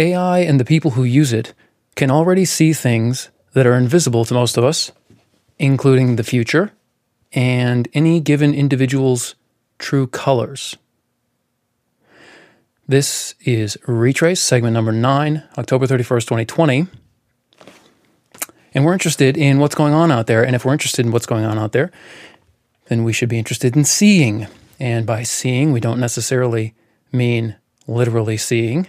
AI and the people who use it can already see things that are invisible to most of us, including the future and any given individual's true colors. This is Retrace, segment number nine, October 31st, 2020. And we're interested in what's going on out there. And if we're interested in what's going on out there, then we should be interested in seeing. And by seeing, we don't necessarily mean literally seeing.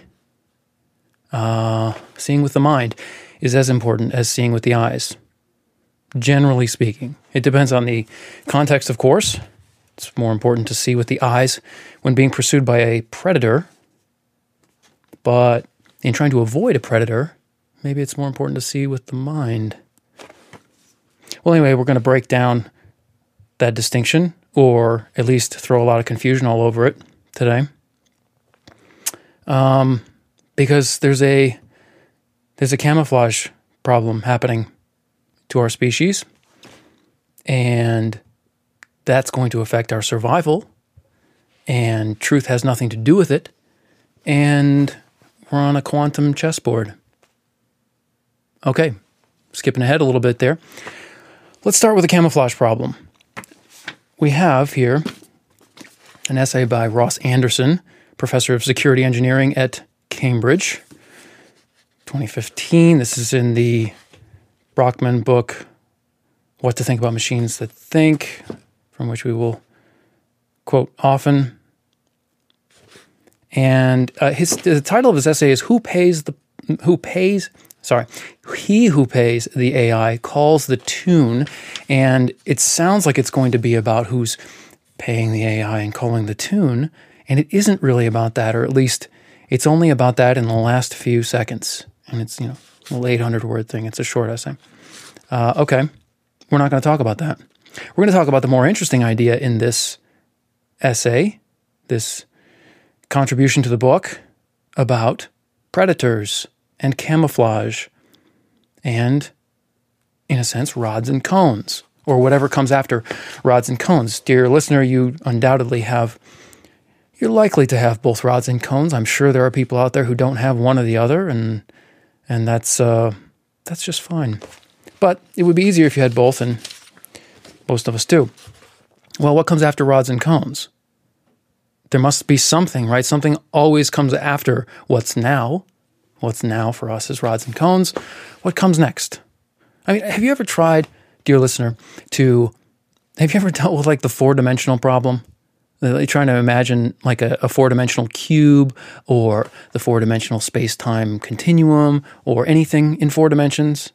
Uh, seeing with the mind is as important as seeing with the eyes, generally speaking. It depends on the context, of course. It's more important to see with the eyes when being pursued by a predator. But in trying to avoid a predator, maybe it's more important to see with the mind. Well, anyway, we're going to break down that distinction, or at least throw a lot of confusion all over it today. Um, because there's a there's a camouflage problem happening to our species, and that's going to affect our survival. And truth has nothing to do with it. And we're on a quantum chessboard. Okay, skipping ahead a little bit there. Let's start with the camouflage problem. We have here an essay by Ross Anderson, professor of security engineering at Cambridge, 2015. This is in the Brockman book, What to Think About Machines That Think, from which we will quote often. And uh, his the title of his essay is "Who pays the Who pays sorry, he who pays the AI calls the tune, and it sounds like it's going to be about who's paying the AI and calling the tune, and it isn't really about that, or at least it's only about that in the last few seconds, and it's you know a little 800 word thing. It's a short essay. Uh, okay, we're not going to talk about that. We're going to talk about the more interesting idea in this essay, this contribution to the book about predators and camouflage and, in a sense, rods and cones, or whatever comes after rods and cones. Dear listener, you undoubtedly have, you're likely to have both rods and cones. I'm sure there are people out there who don't have one or the other, and and that's uh, that's just fine. But it would be easier if you had both, and most of us do. Well, what comes after rods and cones? There must be something, right? Something always comes after what's now. What's now for us is rods and cones. What comes next? I mean, have you ever tried, dear listener, to have you ever dealt with like the four dimensional problem? Like trying to imagine like a, a four dimensional cube or the four dimensional space time continuum or anything in four dimensions.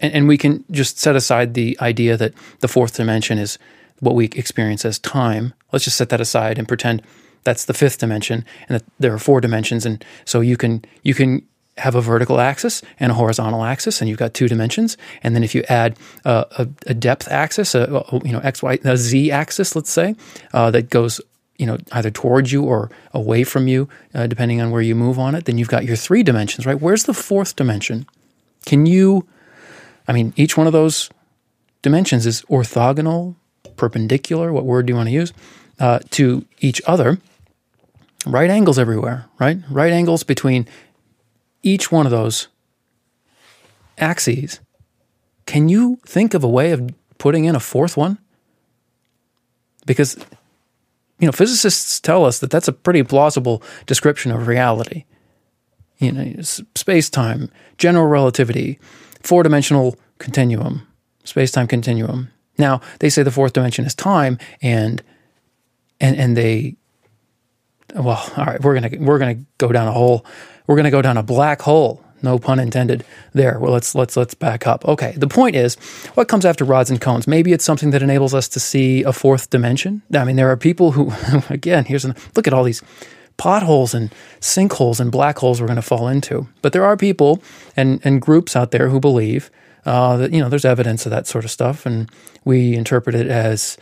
And, and we can just set aside the idea that the fourth dimension is what we experience as time. Let's just set that aside and pretend that's the fifth dimension and that there are four dimensions. And so you can, you can have a vertical axis and a horizontal axis, and you've got two dimensions. And then if you add uh, a, a, depth axis, a, a, you know x y a z axis, let's say, uh, that goes you know either towards you or away from you, uh, depending on where you move on it, then you've got your three dimensions. Right? Where's the fourth dimension? Can you? I mean, each one of those dimensions is orthogonal, perpendicular. What word do you want to use? Uh, to each other. Right angles everywhere, right? Right angles between each one of those axes, can you think of a way of putting in a fourth one? Because, you know, physicists tell us that that's a pretty plausible description of reality. You know, space time, general relativity, four dimensional continuum, space time continuum. Now, they say the fourth dimension is time, and and and they well, all right, we're gonna we're gonna go down a whole we're going to go down a black hole. No pun intended there. Well, let's let's let's back up. Okay, the point is, what comes after rods and cones? Maybe it's something that enables us to see a fourth dimension. I mean, there are people who, again, here's an, look at all these potholes and sinkholes and black holes we're going to fall into. But there are people and and groups out there who believe uh, that you know there's evidence of that sort of stuff, and we interpret it as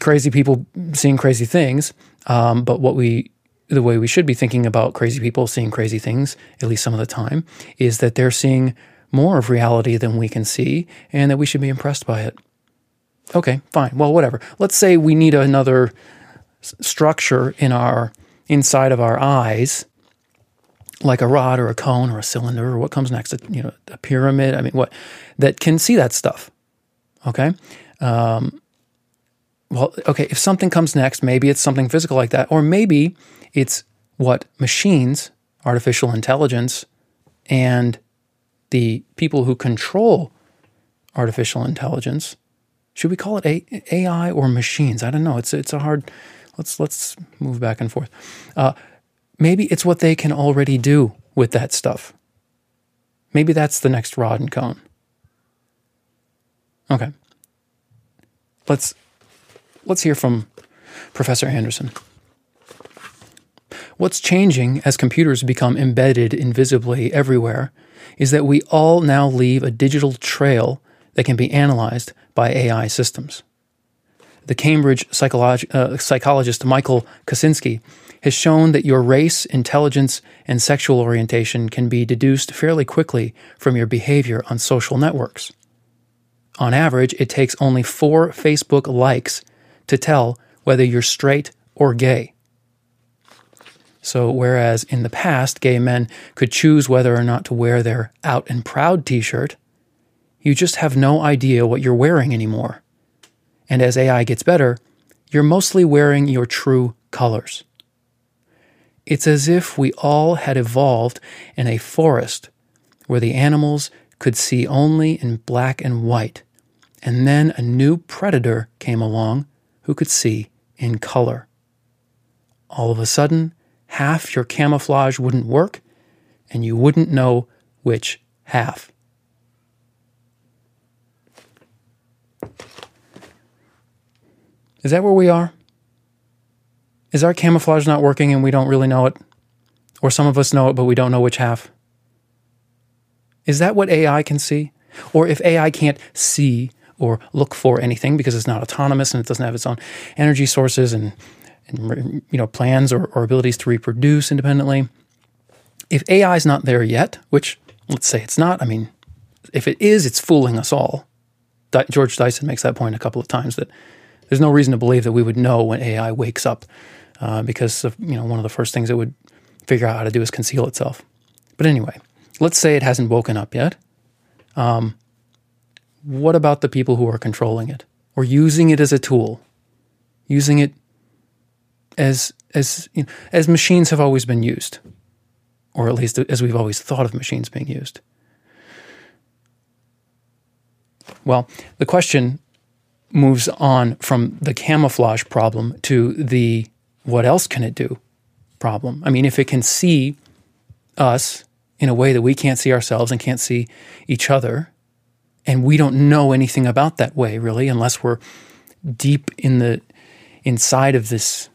crazy people seeing crazy things. Um, but what we the way we should be thinking about crazy people seeing crazy things, at least some of the time, is that they're seeing more of reality than we can see and that we should be impressed by it. Okay, fine. Well, whatever. Let's say we need another s- structure in our inside of our eyes like a rod or a cone or a cylinder or what comes next, you know, a pyramid. I mean, what that can see that stuff. Okay. Um, well, okay, if something comes next, maybe it's something physical like that, or maybe it's what machines, artificial intelligence, and the people who control artificial intelligence. Should we call it AI or machines? I don't know. It's it's a hard. Let's let's move back and forth. Uh, maybe it's what they can already do with that stuff. Maybe that's the next rod and cone. Okay. Let's let's hear from Professor Anderson. What's changing as computers become embedded invisibly everywhere is that we all now leave a digital trail that can be analyzed by AI systems. The Cambridge psycholog- uh, psychologist Michael Kosinski has shown that your race, intelligence, and sexual orientation can be deduced fairly quickly from your behavior on social networks. On average, it takes only four Facebook likes to tell whether you're straight or gay. So, whereas in the past, gay men could choose whether or not to wear their out and proud t shirt, you just have no idea what you're wearing anymore. And as AI gets better, you're mostly wearing your true colors. It's as if we all had evolved in a forest where the animals could see only in black and white, and then a new predator came along who could see in color. All of a sudden, half your camouflage wouldn't work, and you wouldn't know which half. Is that where we are? Is our camouflage not working and we don't really know it? Or some of us know it, but we don't know which half? Is that what AI can see? Or if AI can't see or look for anything because it's not autonomous and it doesn't have its own energy sources and and you know plans or, or abilities to reproduce independently. If AI is not there yet, which let's say it's not, I mean, if it is, it's fooling us all. George Dyson makes that point a couple of times that there's no reason to believe that we would know when AI wakes up, uh, because of, you know one of the first things it would figure out how to do is conceal itself. But anyway, let's say it hasn't woken up yet. Um, what about the people who are controlling it or using it as a tool, using it as as you know, as machines have always been used, or at least as we've always thought of machines being used. Well, the question moves on from the camouflage problem to the what else can it do problem. I mean, if it can see us in a way that we can't see ourselves and can't see each other, and we don't know anything about that way really, unless we're deep in the inside of this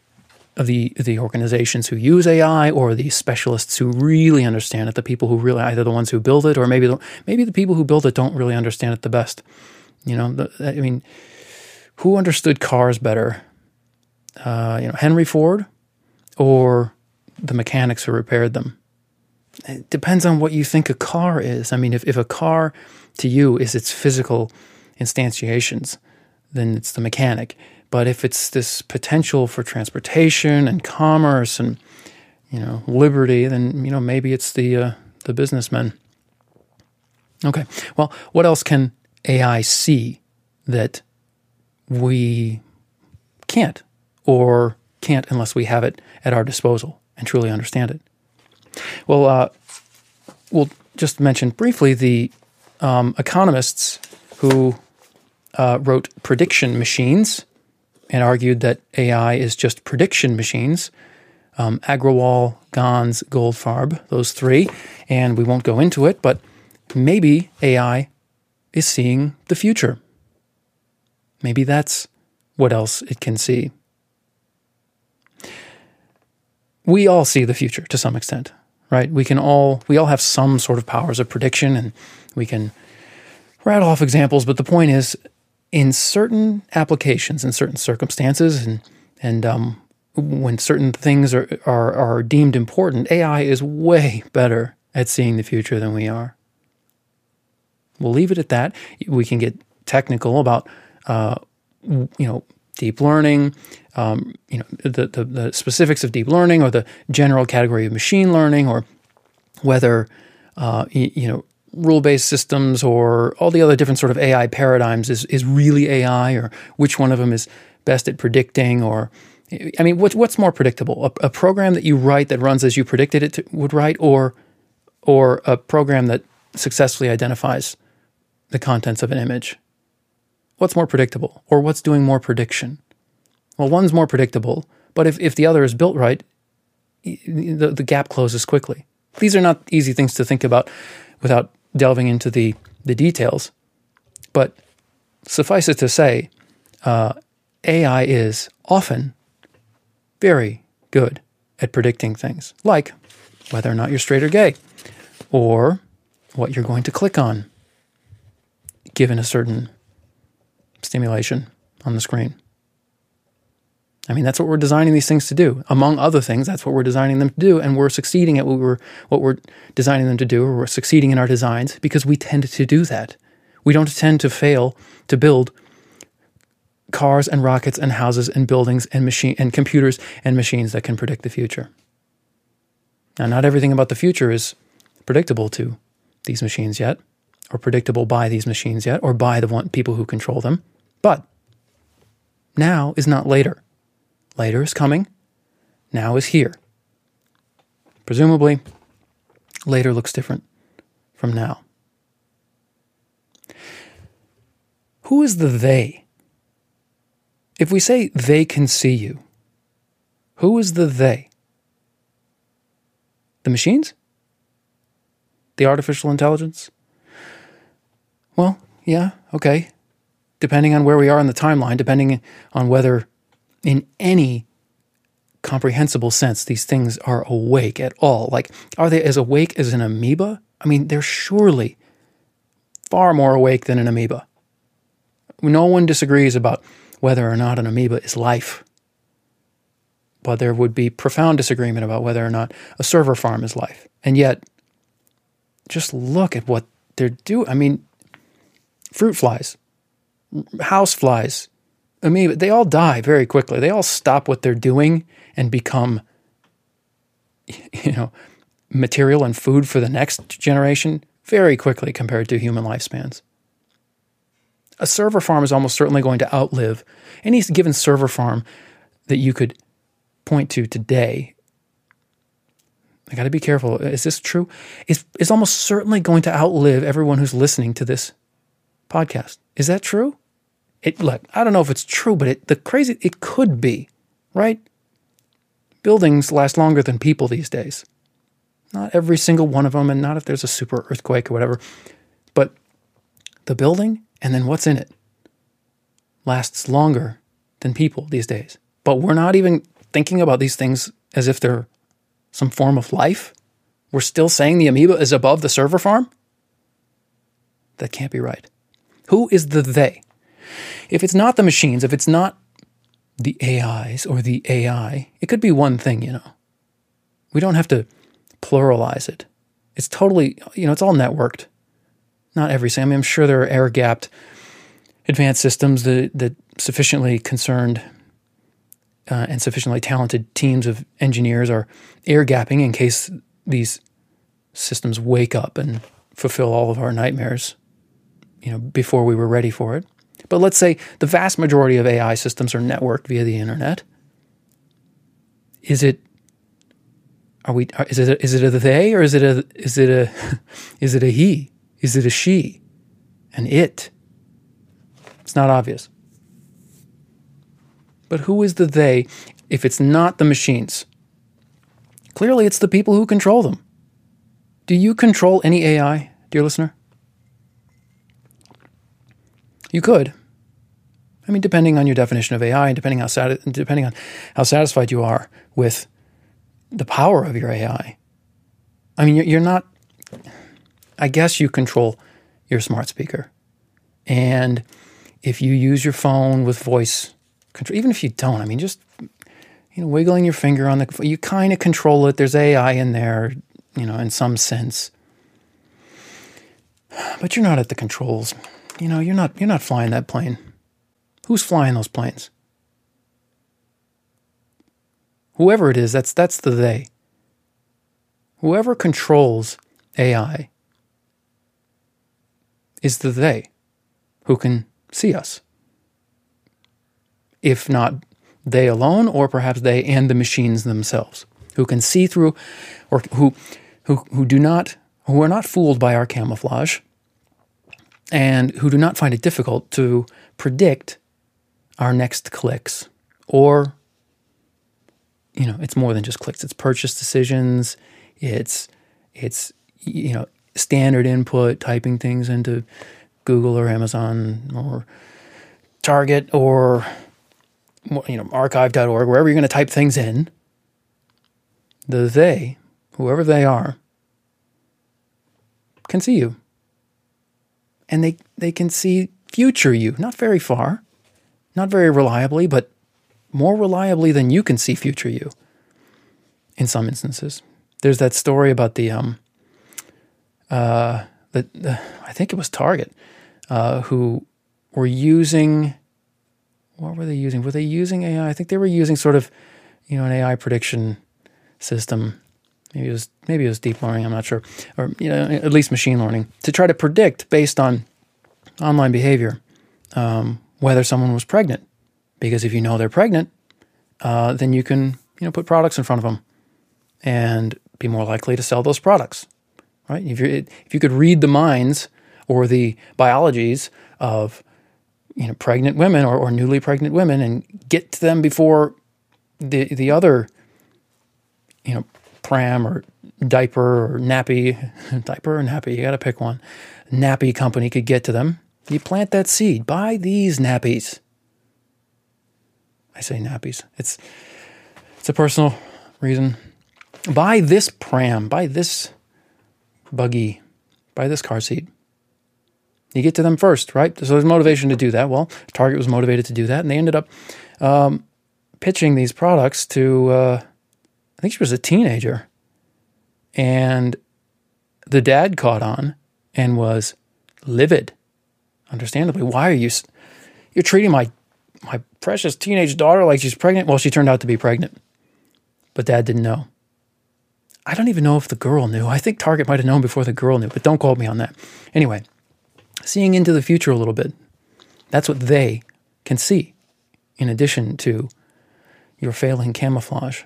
of the the organizations who use AI or the specialists who really understand it, the people who really either the ones who build it or maybe the, maybe the people who build it don't really understand it the best. You know, the, I mean, who understood cars better? Uh, you know, Henry Ford or the mechanics who repaired them. It depends on what you think a car is. I mean, if, if a car to you is its physical instantiations, then it's the mechanic. But if it's this potential for transportation and commerce and you know liberty, then you know maybe it's the uh, the businessmen. Okay. Well, what else can AI see that we can't, or can't unless we have it at our disposal and truly understand it? Well, uh, we'll just mention briefly the um, economists who uh, wrote prediction machines and argued that AI is just prediction machines. Um, Agrawal, Gans, Goldfarb, those three. And we won't go into it, but maybe AI is seeing the future. Maybe that's what else it can see. We all see the future to some extent, right? We can all we all have some sort of powers of prediction and we can rattle off examples, but the point is in certain applications, in certain circumstances, and and um, when certain things are, are are deemed important, AI is way better at seeing the future than we are. We'll leave it at that. We can get technical about uh, you know deep learning, um, you know the, the, the specifics of deep learning, or the general category of machine learning, or whether uh, you, you know rule-based systems or all the other different sort of AI paradigms is is really AI or which one of them is best at predicting or I mean what's what's more predictable? A, a program that you write that runs as you predicted it to, would write or or a program that successfully identifies the contents of an image what's more predictable or what's doing more prediction well one's more predictable but if, if the other is built right the, the gap closes quickly these are not easy things to think about without delving into the, the details. But suffice it to say, uh, AI is often very good at predicting things, like whether or not you're straight or gay, or what you're going to click on given a certain stimulation on the screen. I mean, that's what we're designing these things to do. Among other things, that's what we're designing them to do, and we're succeeding at what we're what we're designing them to do, or we're succeeding in our designs because we tend to do that. We don't tend to fail to build cars and rockets and houses and buildings and machine and computers and machines that can predict the future. Now, not everything about the future is predictable to these machines yet, or predictable by these machines yet, or by the one, people who control them. But now is not later. Later is coming, now is here. Presumably, later looks different from now. Who is the they? If we say they can see you, who is the they? The machines? The artificial intelligence? Well, yeah, okay. Depending on where we are in the timeline, depending on whether in any comprehensible sense these things are awake at all. Like, are they as awake as an amoeba? I mean, they're surely far more awake than an amoeba. No one disagrees about whether or not an amoeba is life. But there would be profound disagreement about whether or not a server farm is life. And yet, just look at what they're doing. I mean, fruit flies, house flies, amoeba, they all die very quickly. They all stop what they're doing and become, you know, material and food for the next generation very quickly compared to human lifespans. A server farm is almost certainly going to outlive any given server farm that you could point to today. I got to be careful. Is this true? Is is almost certainly going to outlive everyone who's listening to this podcast. Is that true? It look, I don't know if it's true, but it the crazy it could be, right? Buildings last longer than people these days. Not every single one of them, and not if there's a super earthquake or whatever. But the building and then what's in it lasts longer than people these days. But we're not even thinking about these things as if they're some form of life. We're still saying the amoeba is above the server farm? That can't be right. Who is the they? If it's not the machines, if it's not the AIs or the AI, it could be one thing, you know. We don't have to pluralize it. It's totally, you know, it's all networked. Not every I mean, I'm sure there are air gapped advanced systems that, that sufficiently concerned uh, and sufficiently talented teams of engineers are air gapping in case these systems wake up and fulfill all of our nightmares, you know, before we were ready for it. But let's say the vast majority of AI systems are networked via the internet. Is it are we is it a, is it a they or is it a is it a is it a he? Is it a she? An it? It's not obvious. But who is the they if it's not the machines? Clearly it's the people who control them. Do you control any AI, dear listener? You could. I mean, depending on your definition of AI, and depending how sati- depending on how satisfied you are with the power of your AI. I mean, you're, you're not. I guess you control your smart speaker, and if you use your phone with voice control, even if you don't, I mean, just you know, wiggling your finger on the, you kind of control it. There's AI in there, you know, in some sense, but you're not at the controls you know, you're not you're not flying that plane. Who's flying those planes? Whoever it is, that's that's the they. whoever controls AI is the they who can see us. If not they alone, or perhaps they and the machines themselves, who can see through, or who, who, who do not, who are not fooled by our camouflage, and who do not find it difficult to predict our next clicks, or, you know, it's more than just clicks. It's purchase decisions. It's, it's, you know, standard input, typing things into Google or Amazon or Target or you know archive.org, wherever you're going to type things in, the they, whoever they are, can see you. And they, they can see future you, not very far, not very reliably, but more reliably than you can see future you in some instances. There's that story about the um uh the, the I think it was Target uh, who were using what were they using? Were they using AI? I think they were using sort of, you know, an AI prediction system. Maybe it was maybe it was deep learning. I'm not sure, or you know, at least machine learning to try to predict based on online behavior um, whether someone was pregnant. Because if you know they're pregnant, uh, then you can you know put products in front of them and be more likely to sell those products, right? If you if you could read the minds or the biologies of you know pregnant women or, or newly pregnant women and get to them before the the other you know pram or diaper or nappy diaper or nappy you got to pick one nappy company could get to them you plant that seed. Buy these nappies. I say nappies. It's it's a personal reason. Buy this pram. Buy this buggy. Buy this car seat. You get to them first, right? So there's motivation to do that. Well, Target was motivated to do that, and they ended up um, pitching these products to, uh, I think she was a teenager. And the dad caught on and was livid, understandably. Why are you, you're treating my, my precious teenage daughter like she's pregnant? Well, she turned out to be pregnant, but dad didn't know. I don't even know if the girl knew. I think Target might have known before the girl knew, but don't quote me on that. Anyway, seeing into the future a little bit. That's what they can see, in addition to your failing camouflage.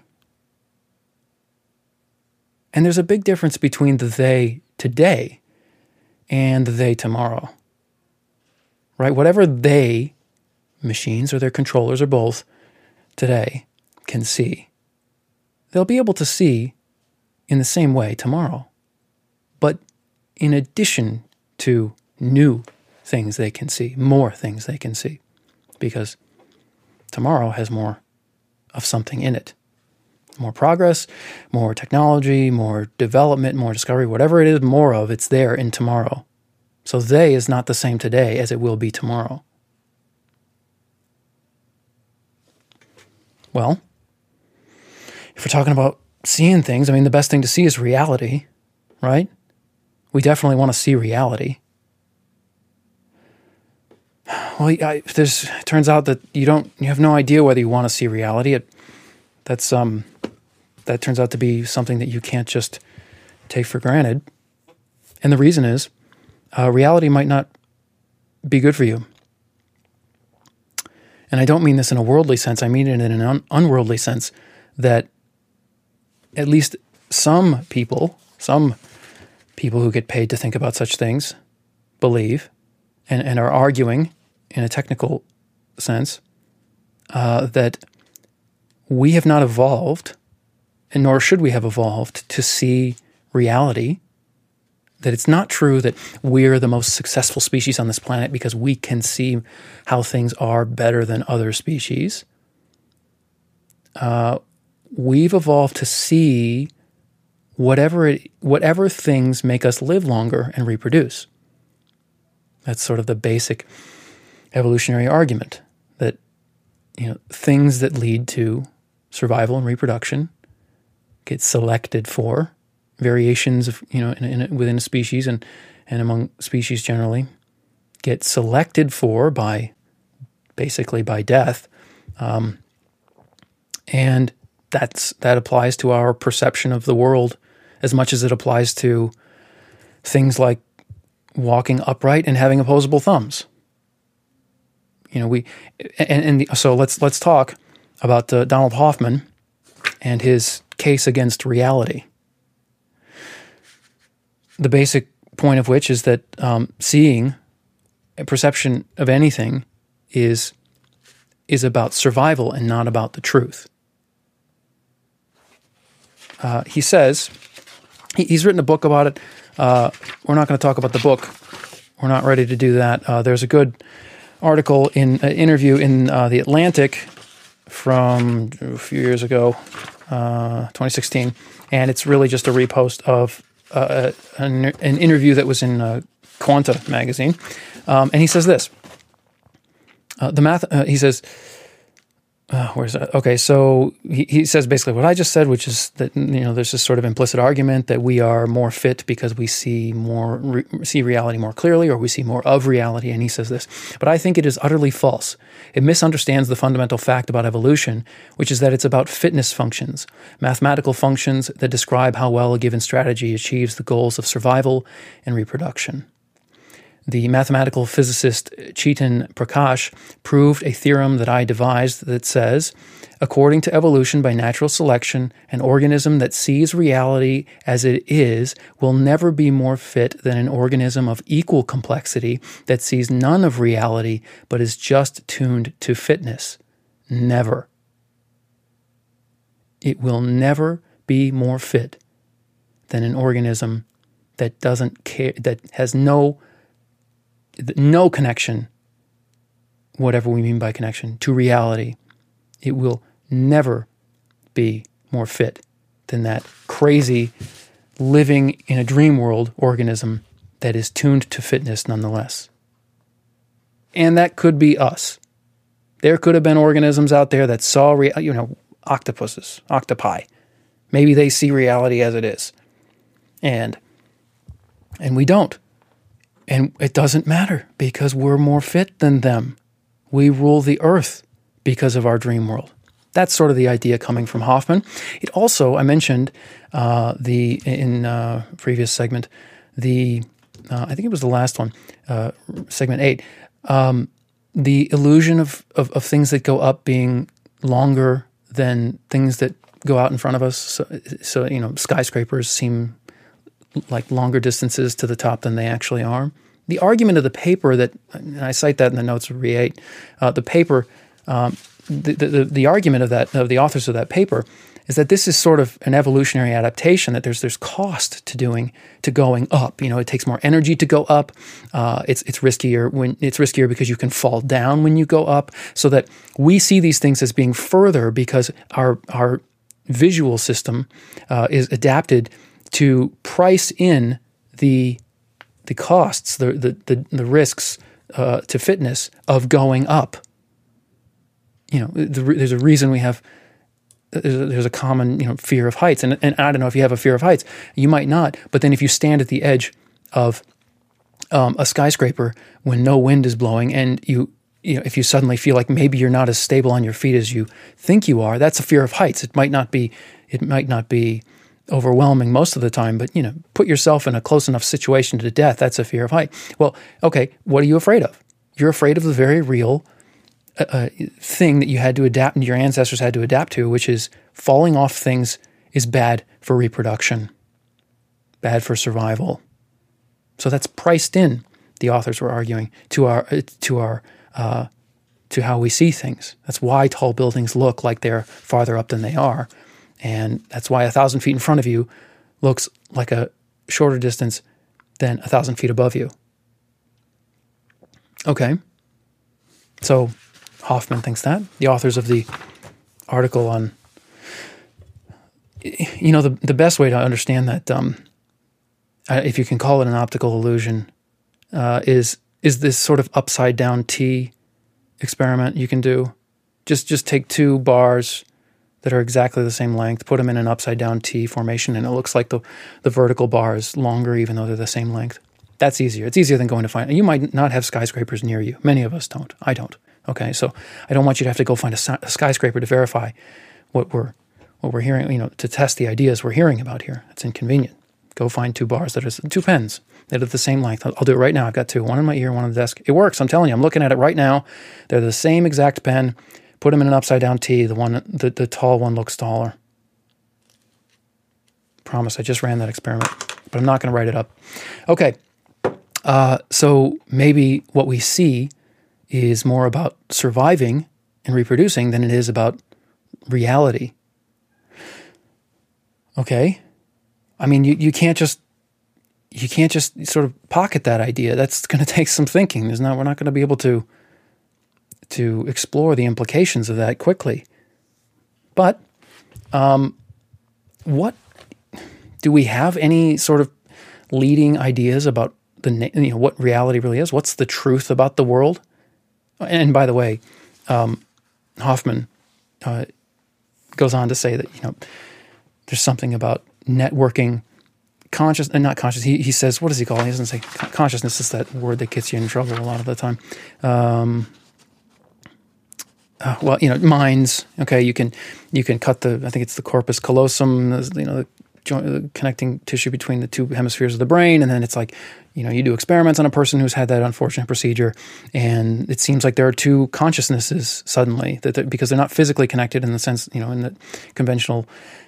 And there's a big difference between the they today and the they tomorrow. Right? Whatever they, machines or their controllers or both, today can see, they'll be able to see in the same way tomorrow. But in addition to new things they can see, more things they can see, because tomorrow has more of something in it. More progress, more technology, more development, more discovery, whatever it is, more of, it's there in tomorrow. So they is not the same today as it will be tomorrow. Well, if we're talking about seeing things, I mean, the best thing to see is reality, right? We definitely want to see reality. Well, I, there's it turns out that you don't you have no idea whether you want to see reality. It, that's um that turns out to be something that you can't just take for granted. And the reason is uh, reality might not be good for you. And I don't mean this in a worldly sense, I mean it in an un- unworldly sense that at least some people, some people who get paid to think about such things, believe and, and are arguing in a technical sense, uh, that we have not evolved, and nor should we have evolved, to see reality. That it's not true that we're the most successful species on this planet because we can see how things are better than other species. Uh, we've evolved to see whatever it, whatever things make us live longer and reproduce. That's sort of the basic evolutionary argument that you know things that lead to survival and reproduction get selected for variations of you know in, in, within a species and and among species generally get selected for by basically by death um, and that's that applies to our perception of the world as much as it applies to things like walking upright and having opposable thumbs. You know, we and, and the, so let's let's talk about uh, Donald Hoffman and his case against reality. The basic point of which is that um, seeing, perception of anything, is is about survival and not about the truth. Uh, he says he, he's written a book about it. Uh, we're not going to talk about the book. We're not ready to do that. Uh, there's a good article in an interview in uh, the Atlantic from a few years ago, uh, 2016, and it's really just a repost of uh, an, an, interview that was in uh, Quanta magazine, um, and he says this. Uh, the math, uh, he says, uh, where's that? Okay, so he, he says basically what I just said, which is that you know there's this sort of implicit argument that we are more fit because we see more re- see reality more clearly, or we see more of reality. And he says this, but I think it is utterly false. It misunderstands the fundamental fact about evolution, which is that it's about fitness functions, mathematical functions that describe how well a given strategy achieves the goals of survival and reproduction the mathematical physicist Chetan Prakash proved a theorem that I devised that says, according to evolution by natural selection, an organism that sees reality as it is will never be more fit than an organism of equal complexity that sees none of reality but is just tuned to fitness. Never. It will never be more fit than an organism that doesn't care, that has no no connection, whatever we mean by connection, to reality, it will never be more fit than that crazy living in a dream world organism that is tuned to fitness nonetheless. And that could be us. There could have been organisms out there that saw, rea- you know, octopuses, octopi. Maybe they see reality as it is. And and we don't. And it doesn't matter because we're more fit than them. We rule the earth because of our dream world. That's sort of the idea coming from Hoffman. It also, I mentioned uh, the in uh, previous segment, the uh, I think it was the last one, uh, segment eight, um, the illusion of, of, of things that go up being longer than things that go out in front of us. So, so you know, skyscrapers seem like longer distances to the top than they actually are. The argument of the paper that, I cite that in the notes of Re 8, uh, the paper, um, the, the, the argument of that of the authors of that paper is that this is sort of an evolutionary adaptation that there's there's cost to doing to going up. You know it takes more energy to go up. Uh, it's it's riskier when it's riskier because you can fall down when you go up. So that we see these things as being further because our our visual system uh, is adapted to price in the the costs, the the the, the risks uh, to fitness of going up. You know, the, there's a reason we have. There's a, there's a common you know fear of heights, and and I don't know if you have a fear of heights. You might not, but then if you stand at the edge of um, a skyscraper when no wind is blowing, and you you know, if you suddenly feel like maybe you're not as stable on your feet as you think you are, that's a fear of heights. It might not be, it might not be overwhelming most of the time, but you know, put yourself in a close enough situation to death. That's a fear of height. Well, okay, what are you afraid of? You're afraid of the very real uh, uh, thing that you had to adapt, and your ancestors had to adapt to, which is falling off things is bad for reproduction, bad for survival. So that's priced in. The authors were arguing to our uh, to our uh, to how we see things. That's why tall buildings look like they're farther up than they are and that's why a thousand feet in front of you looks like a shorter distance than a thousand feet above you. Okay. So Hoffman thinks that. The authors of the article on, you know, the, the best way to understand that, um, uh, if you can call it an optical illusion, uh, is is this sort of upside down T experiment you can do. Just just take two bars that are exactly the same length, put them in an upside down T formation, and it looks like the, the vertical bar is longer even though they're the same length. That's easier. It's easier than going to find. You might not have skyscrapers near you. Many of us don't. I don't. Okay, so I don't want you to have to go find a, a skyscraper to verify what we're what we're hearing, you know, to test the ideas we're hearing about here. It's inconvenient. Go find two bars that are two pens that are the same length. I'll, I'll do it right now. I've got two, one in my ear, one on the desk. It works. I'm telling you. I'm looking at it right now. They're the same exact pen. Put them in an upside down T. The one, the, the tall one looks taller. Promise. I just ran that experiment, but I'm not going to write it up. Okay. Uh, so maybe what we see is more about surviving and reproducing than it is about reality. Okay. I mean, you, you can't just you can't just sort of pocket that idea. That's going to take some thinking. There's not we're not going to be able to to explore the implications of that quickly. But um, what do we have any sort of leading ideas about the you know what reality really is? What's the truth about the world? And by the way, um, Hoffman uh, goes on to say that you know there's something about networking conscious and uh, not conscious. He, he says, what does he call it? He doesn't say consciousness is that word that gets you in trouble a lot of the time. Um, uh, well, you know, minds. Okay, you can you can cut the. I think it's the corpus callosum. You know, the, joint, the connecting tissue between the two hemispheres of the brain, and then it's like, you know, you do experiments on a person who's had that unfortunate procedure, and it seems like there are two consciousnesses suddenly that, that because they're not physically connected in the sense, you know, in the conventional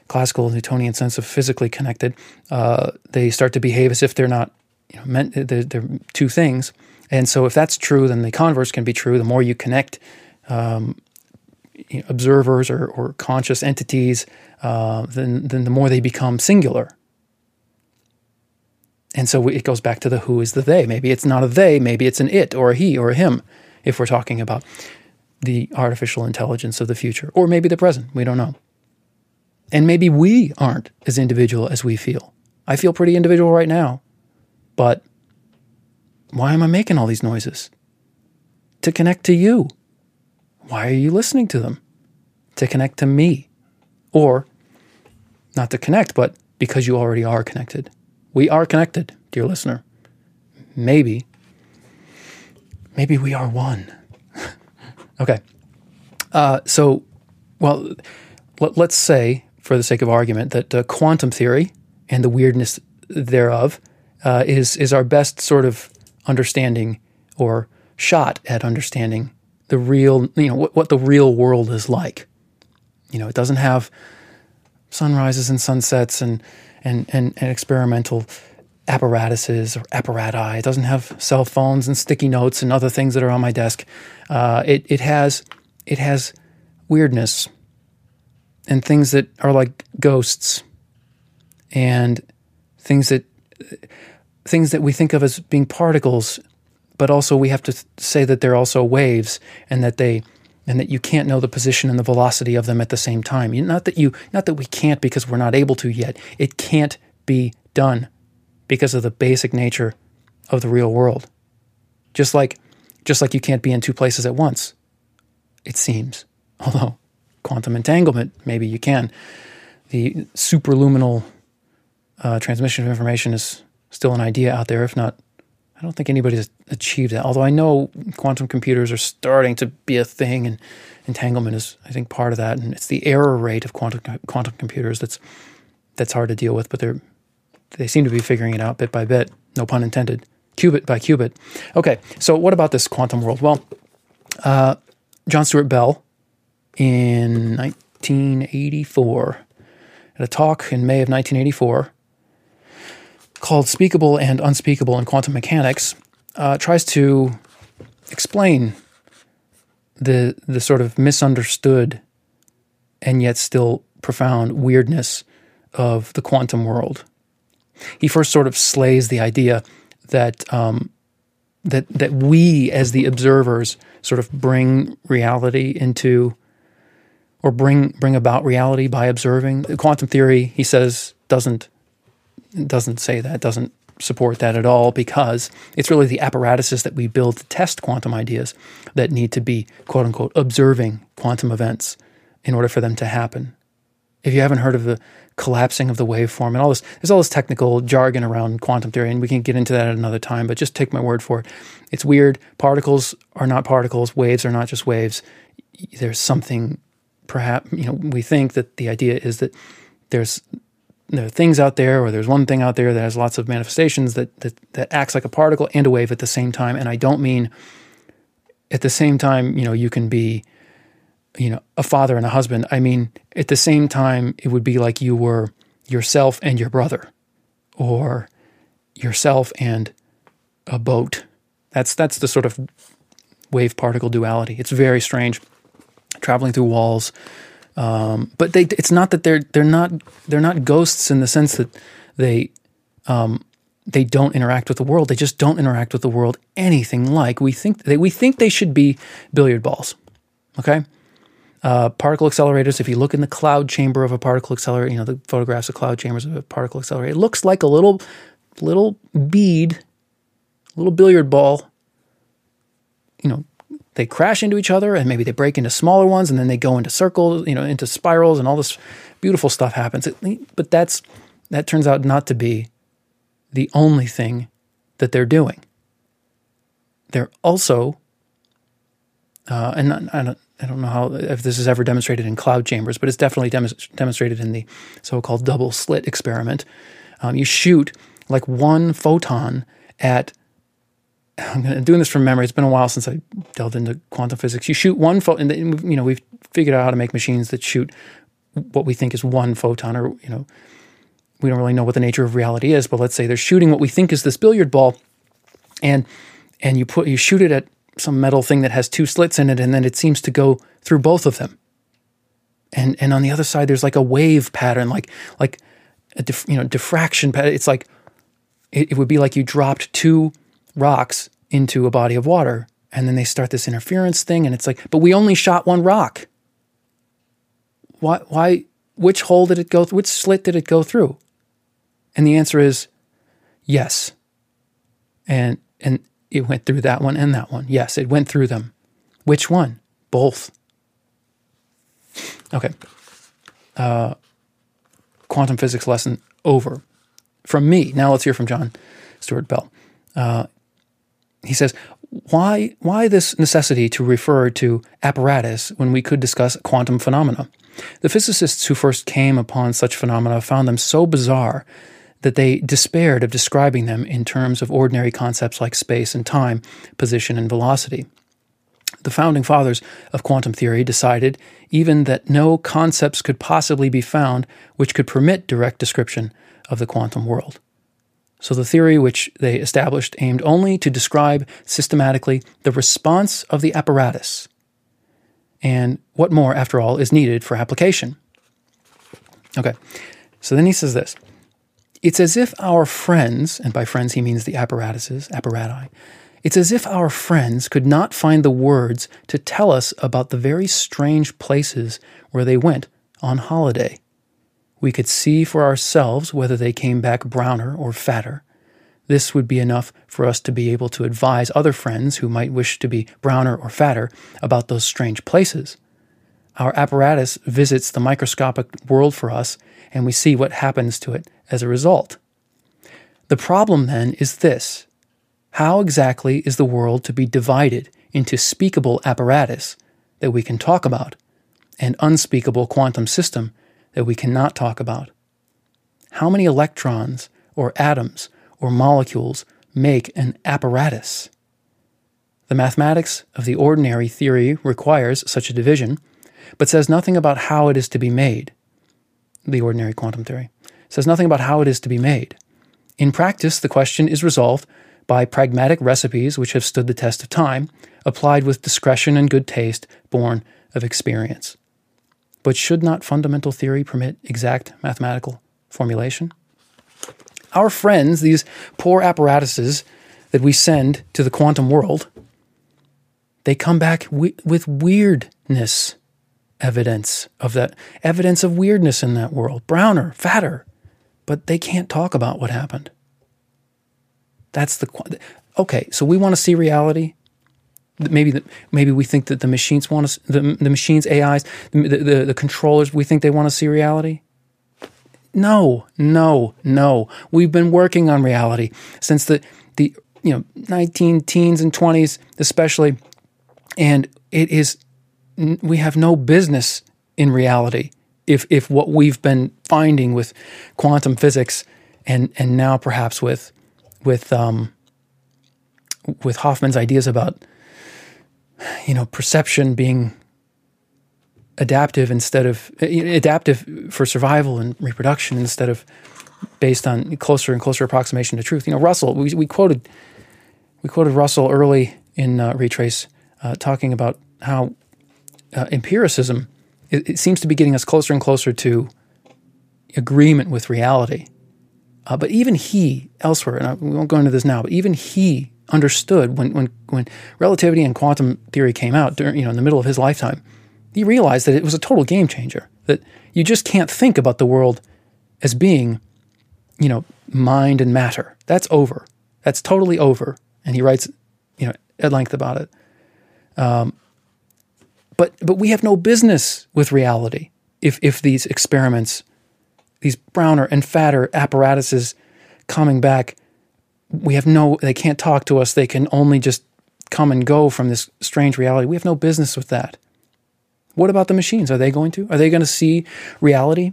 classical Newtonian sense of physically connected, uh, they start to behave as if they're not you know, meant. They're, they're, two things, and so if that's true, then the converse can be true. The more you connect um, you know, observers or, or, conscious entities, uh, then then the more they become singular. And so it goes back to the who is the they. Maybe it's not a they, maybe it's an it or a he or a him, if we're talking about the artificial intelligence of the future, or maybe the present. We don't know. And maybe we aren't as individual as we feel. I feel pretty individual right now, but why am I making all these noises? To connect to you. Why are you listening to them? To connect to me. Or, not to connect, but because you already are connected. We are connected, dear listener. Maybe, maybe we are one. okay. Uh, so, well, let, us say for the sake of argument, that uh, quantum theory and the weirdness thereof uh, is is our best sort of understanding or shot at understanding the real, you know, what, what the real world is like. You know, it doesn't have sunrises and sunsets and and and, and experimental apparatuses or apparati. It doesn't have cell phones and sticky notes and other things that are on my desk. Uh, it it has it has weirdness and things that are like ghosts and things that things that we think of as being particles but also we have to say that they're also waves and that they and that you can't know the position and the velocity of them at the same time not that you not that we can't because we're not able to yet it can't be done because of the basic nature of the real world just like just like you can't be in two places at once it seems although quantum entanglement, maybe you can. The superluminal uh, transmission of information is still an idea out there. If not, I don't think anybody's achieved that. Although I know quantum computers are starting to be a thing, and entanglement is, I think, part of that. And it's the error rate of quantum quantum computers that's that's hard to deal with. But they're they seem to be figuring it out bit by bit. No pun intended. Qubit by qubit. Okay, so what about this quantum world? Well, uh, John Stuart Bell in 1984 at a talk in May of 1984 called Speakable and Unspeakable in Quantum Mechanics, uh, tries to explain the, the sort of misunderstood and yet still profound weirdness of the quantum world. He first sort of slays the idea that um, that that we as the observers sort of bring reality into or bring bring about reality by observing. Quantum theory, he says, doesn't doesn't say that, doesn't support that at all because it's really the apparatuses that we build to test quantum ideas that need to be quote unquote observing quantum events in order for them to happen. If you haven't heard of the collapsing of the waveform and all this, there's all this technical jargon around quantum theory, and we can get into that at another time, but just take my word for it. It's weird. Particles are not particles, waves are not just waves. There's something perhaps you know we think that the idea is that there's there are things out there or there's one thing out there that has lots of manifestations that that, that acts like a particle and a wave at the same time. And i don't mean at the same time you know you can be you know a father and a husband. I mean at the same time it would be like you were yourself and your brother or yourself and a boat. That's that's the sort of wave particle duality. It's very strange. Traveling through walls um, but they, it's not that they're they're not they're not ghosts in the sense that they um, they don't interact with the world. They just don't interact with the world anything like we think. They, we think they should be billiard balls. Okay, uh, particle accelerators. If you look in the cloud chamber of a particle accelerator, you know the photographs of cloud chambers of a particle accelerator. It looks like a little little bead, little billiard ball. You know, they crash into each other and maybe they break into smaller ones and then they go into circles, you know, into spirals and all this beautiful stuff happens. But that's that turns out not to be the only thing that they're doing. They're also, uh, and I don't, I don't know how if this is ever demonstrated in cloud chambers, but it's definitely dem- demonstrated in the so-called double slit experiment. Um, you shoot like one photon at I'm doing this from memory. It's been a while since I delved into quantum physics. You shoot one photon, and you know we've figured out how to make machines that shoot what we think is one photon, or you know we don't really know what the nature of reality is. But let's say they're shooting what we think is this billiard ball, and and you put you shoot it at some metal thing that has two slits in it, and then it seems to go through both of them. And and on the other side, there's like a wave pattern, like like a you know diffraction pattern. It's like it, it would be like you dropped two rocks into a body of water. And then they start this interference thing, and it's like, but we only shot one rock. Why, why, which hole did it go through? Which slit did it go through? And the answer is yes. And, and it went through that one and that one. Yes, it went through them. Which one? Both. Okay. Uh, quantum physics lesson over from me. Now let's hear from John Stewart Bell. Uh, he says, why, why this necessity to refer to apparatus when we could discuss quantum phenomena? The physicists who first came upon such phenomena found them so bizarre that they despaired of describing them in terms of ordinary concepts like space and time, position and velocity. The founding fathers of quantum theory decided even that no concepts could possibly be found which could permit direct description of the quantum world. So the theory which they established aimed only to describe systematically the response of the apparatus and what more, after all, is needed for application. Okay, so then he says this It's as if our friends, and by friends he means the apparatuses, apparati, it's as if our friends could not find the words to tell us about the very strange places where they went on holiday. We could see for ourselves whether they came back browner or fatter. This would be enough for us to be able to advise other friends who might wish to be browner or fatter about those strange places. Our apparatus visits the microscopic world for us, and we see what happens to it as a result. The problem then is this how exactly is the world to be divided into speakable apparatus that we can talk about and unspeakable quantum system that we cannot talk about? How many electrons or atoms or molecules make an apparatus? The mathematics of the ordinary theory requires such a division, but says nothing about how it is to be made. The ordinary quantum theory says nothing about how it is to be made. In practice, the question is resolved by pragmatic recipes which have stood the test of time, applied with discretion and good taste, born of experience. But should not fundamental theory permit exact mathematical formulation? Our friends, these poor apparatuses that we send to the quantum world, they come back with weirdness evidence of that, evidence of weirdness in that world, browner, fatter, but they can't talk about what happened. That's the okay. So we want to see reality maybe the, maybe we think that the machines want us the, the machines AIs the, the, the controllers we think they want to see reality. No, no, no. We've been working on reality since the the you know 19 teens and 20s especially and it is we have no business in reality if if what we've been finding with quantum physics and and now perhaps with with um, with Hoffman's ideas about you know perception being adaptive instead of adaptive for survival and reproduction instead of based on closer and closer approximation to truth. You know, Russell, we, we quoted we quoted Russell early in uh, Retrace uh, talking about how uh, empiricism it, it, seems to be getting us closer and closer to agreement with reality. Uh, but even he, elsewhere, and I, we won't go into this now, but even he understood when, when, when relativity and quantum theory came out during, you know, in the middle of his lifetime, he realized that it was a total game changer, that you just can't think about the world as being, you know, mind and matter. That's over. That's totally over. And he writes, you know, at length about it. Um, but but we have no business with reality if if these experiments, these browner and fatter apparatuses coming back, we have no they can't talk to us. They can only just come and go from this strange reality. We have no business with that. What about the machines? Are they going to? Are they going to see reality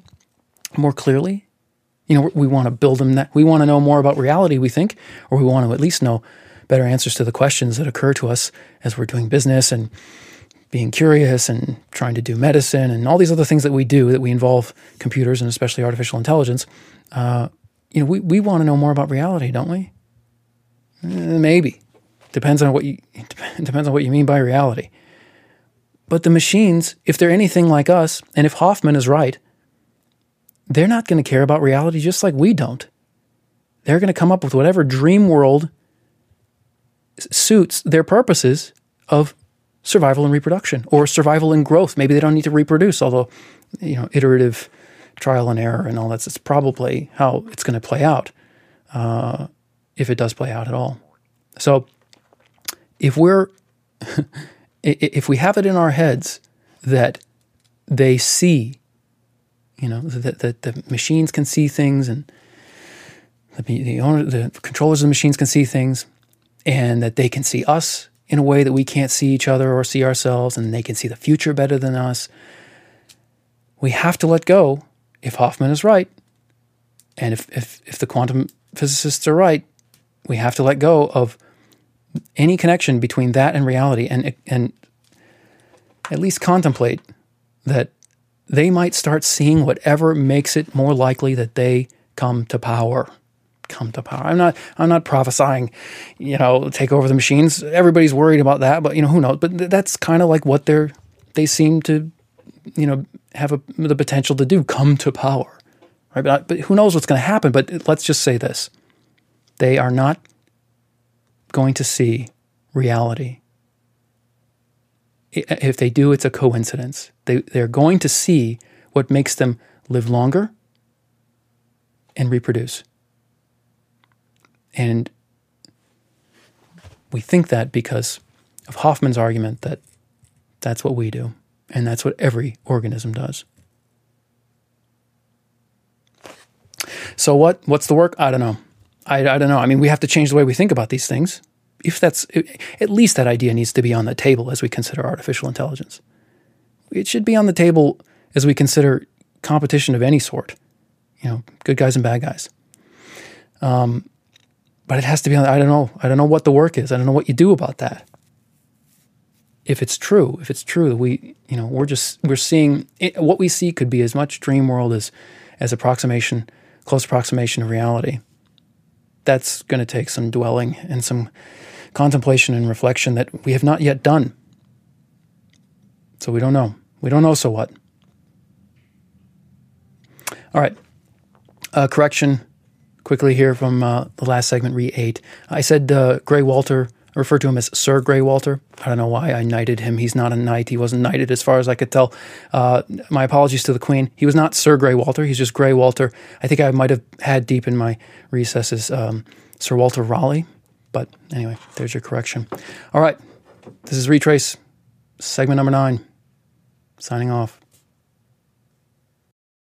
more clearly? You know, we want to build them that we want to know more about reality, we think, or we want to at least know better answers to the questions that occur to us as we're doing business and being curious and trying to do medicine and all these other things that we do that we involve computers and especially artificial intelligence, uh, you know, we, we want to know more about reality, don't we? Uh, maybe. Depends on what you depends on what you mean by reality. But the machines, if they're anything like us, and if Hoffman is right, they're not going to care about reality just like we don't. They're going to come up with whatever dream world suits their purposes of survival and reproduction or survival and growth. Maybe they don't need to reproduce, although, you know, iterative trial and error and all that's it's probably how it's going to play out, uh, if it does play out at all. So, if we're if we have it in our heads that they see, you know, that, the machines can see things and the, the owner, the controllers of the machines can see things, and that they can see us in a way that we can't see each other or see ourselves, and they can see the future better than us. We have to let go if Hoffman is right, and if, if, if the quantum physicists are right, we have to let go of any connection between that and reality and, and at least contemplate that they might start seeing whatever makes it more likely that they come to power come to power. I'm not I'm not prophesying, you know, take over the machines. Everybody's worried about that, but you know, who knows? But that's kind of like what they're they seem to you know have a, the potential to do come to power. Right? But, but who knows what's going to happen, but let's just say this. They are not going to see reality. If they do, it's a coincidence. They, they're going to see what makes them live longer and reproduce. And we think that because of Hoffman's argument that that's what we do, and that's what every organism does. So what? What's the work? I don't know. I, I don't know. I mean, we have to change the way we think about these things. If that's at least that idea needs to be on the table as we consider artificial intelligence. It should be on the table as we consider competition of any sort. You know, good guys and bad guys. Um, but it has to be on, I don't know. I don't know what the work is. I don't know what you do about that. If it's true, if it's true that we, you know, we're just, we're seeing, it, what we see could be as much dream world as, as approximation, close approximation of reality. That's going to take some dwelling and some contemplation and reflection that we have not yet done. So we don't know. We don't know, so what? All right. Uh, correction quickly here from uh, the last segment, re 8. I said uh, Grey Walter, I referred to him as Sir Grey Walter. I don't know why I knighted him. He's not a knight. He wasn't knighted as far as I could tell. Uh, my apologies to the Queen. He was not Sir Grey Walter. He's just Grey Walter. I think I might have had deep in my recesses um, Sir Walter Raleigh. But anyway, there's your correction. All right. This is Retrace, segment number nine. Signing off.